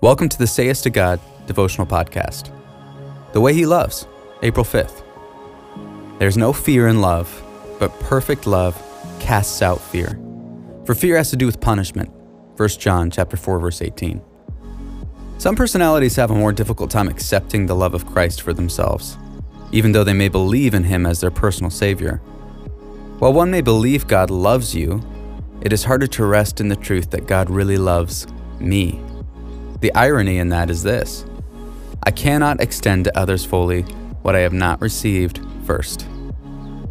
Welcome to the Say Yes to God devotional podcast. The Way He Loves, April 5th. There's no fear in love, but perfect love casts out fear. For fear has to do with punishment. 1 John chapter 4 verse 18. Some personalities have a more difficult time accepting the love of Christ for themselves, even though they may believe in him as their personal savior. While one may believe God loves you, it is harder to rest in the truth that God really loves me. The irony in that is this I cannot extend to others fully what I have not received first.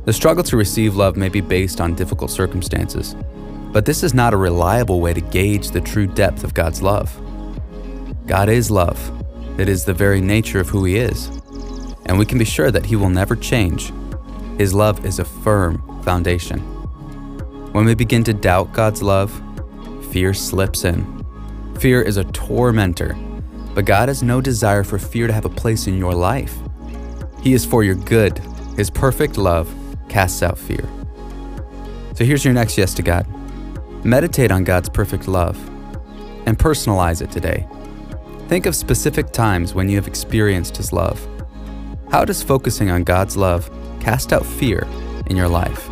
The struggle to receive love may be based on difficult circumstances, but this is not a reliable way to gauge the true depth of God's love. God is love, it is the very nature of who He is, and we can be sure that He will never change. His love is a firm foundation. When we begin to doubt God's love, fear slips in Fear is a tormentor, but God has no desire for fear to have a place in your life. He is for your good. His perfect love casts out fear. So here's your next yes to God meditate on God's perfect love and personalize it today. Think of specific times when you have experienced His love. How does focusing on God's love cast out fear in your life?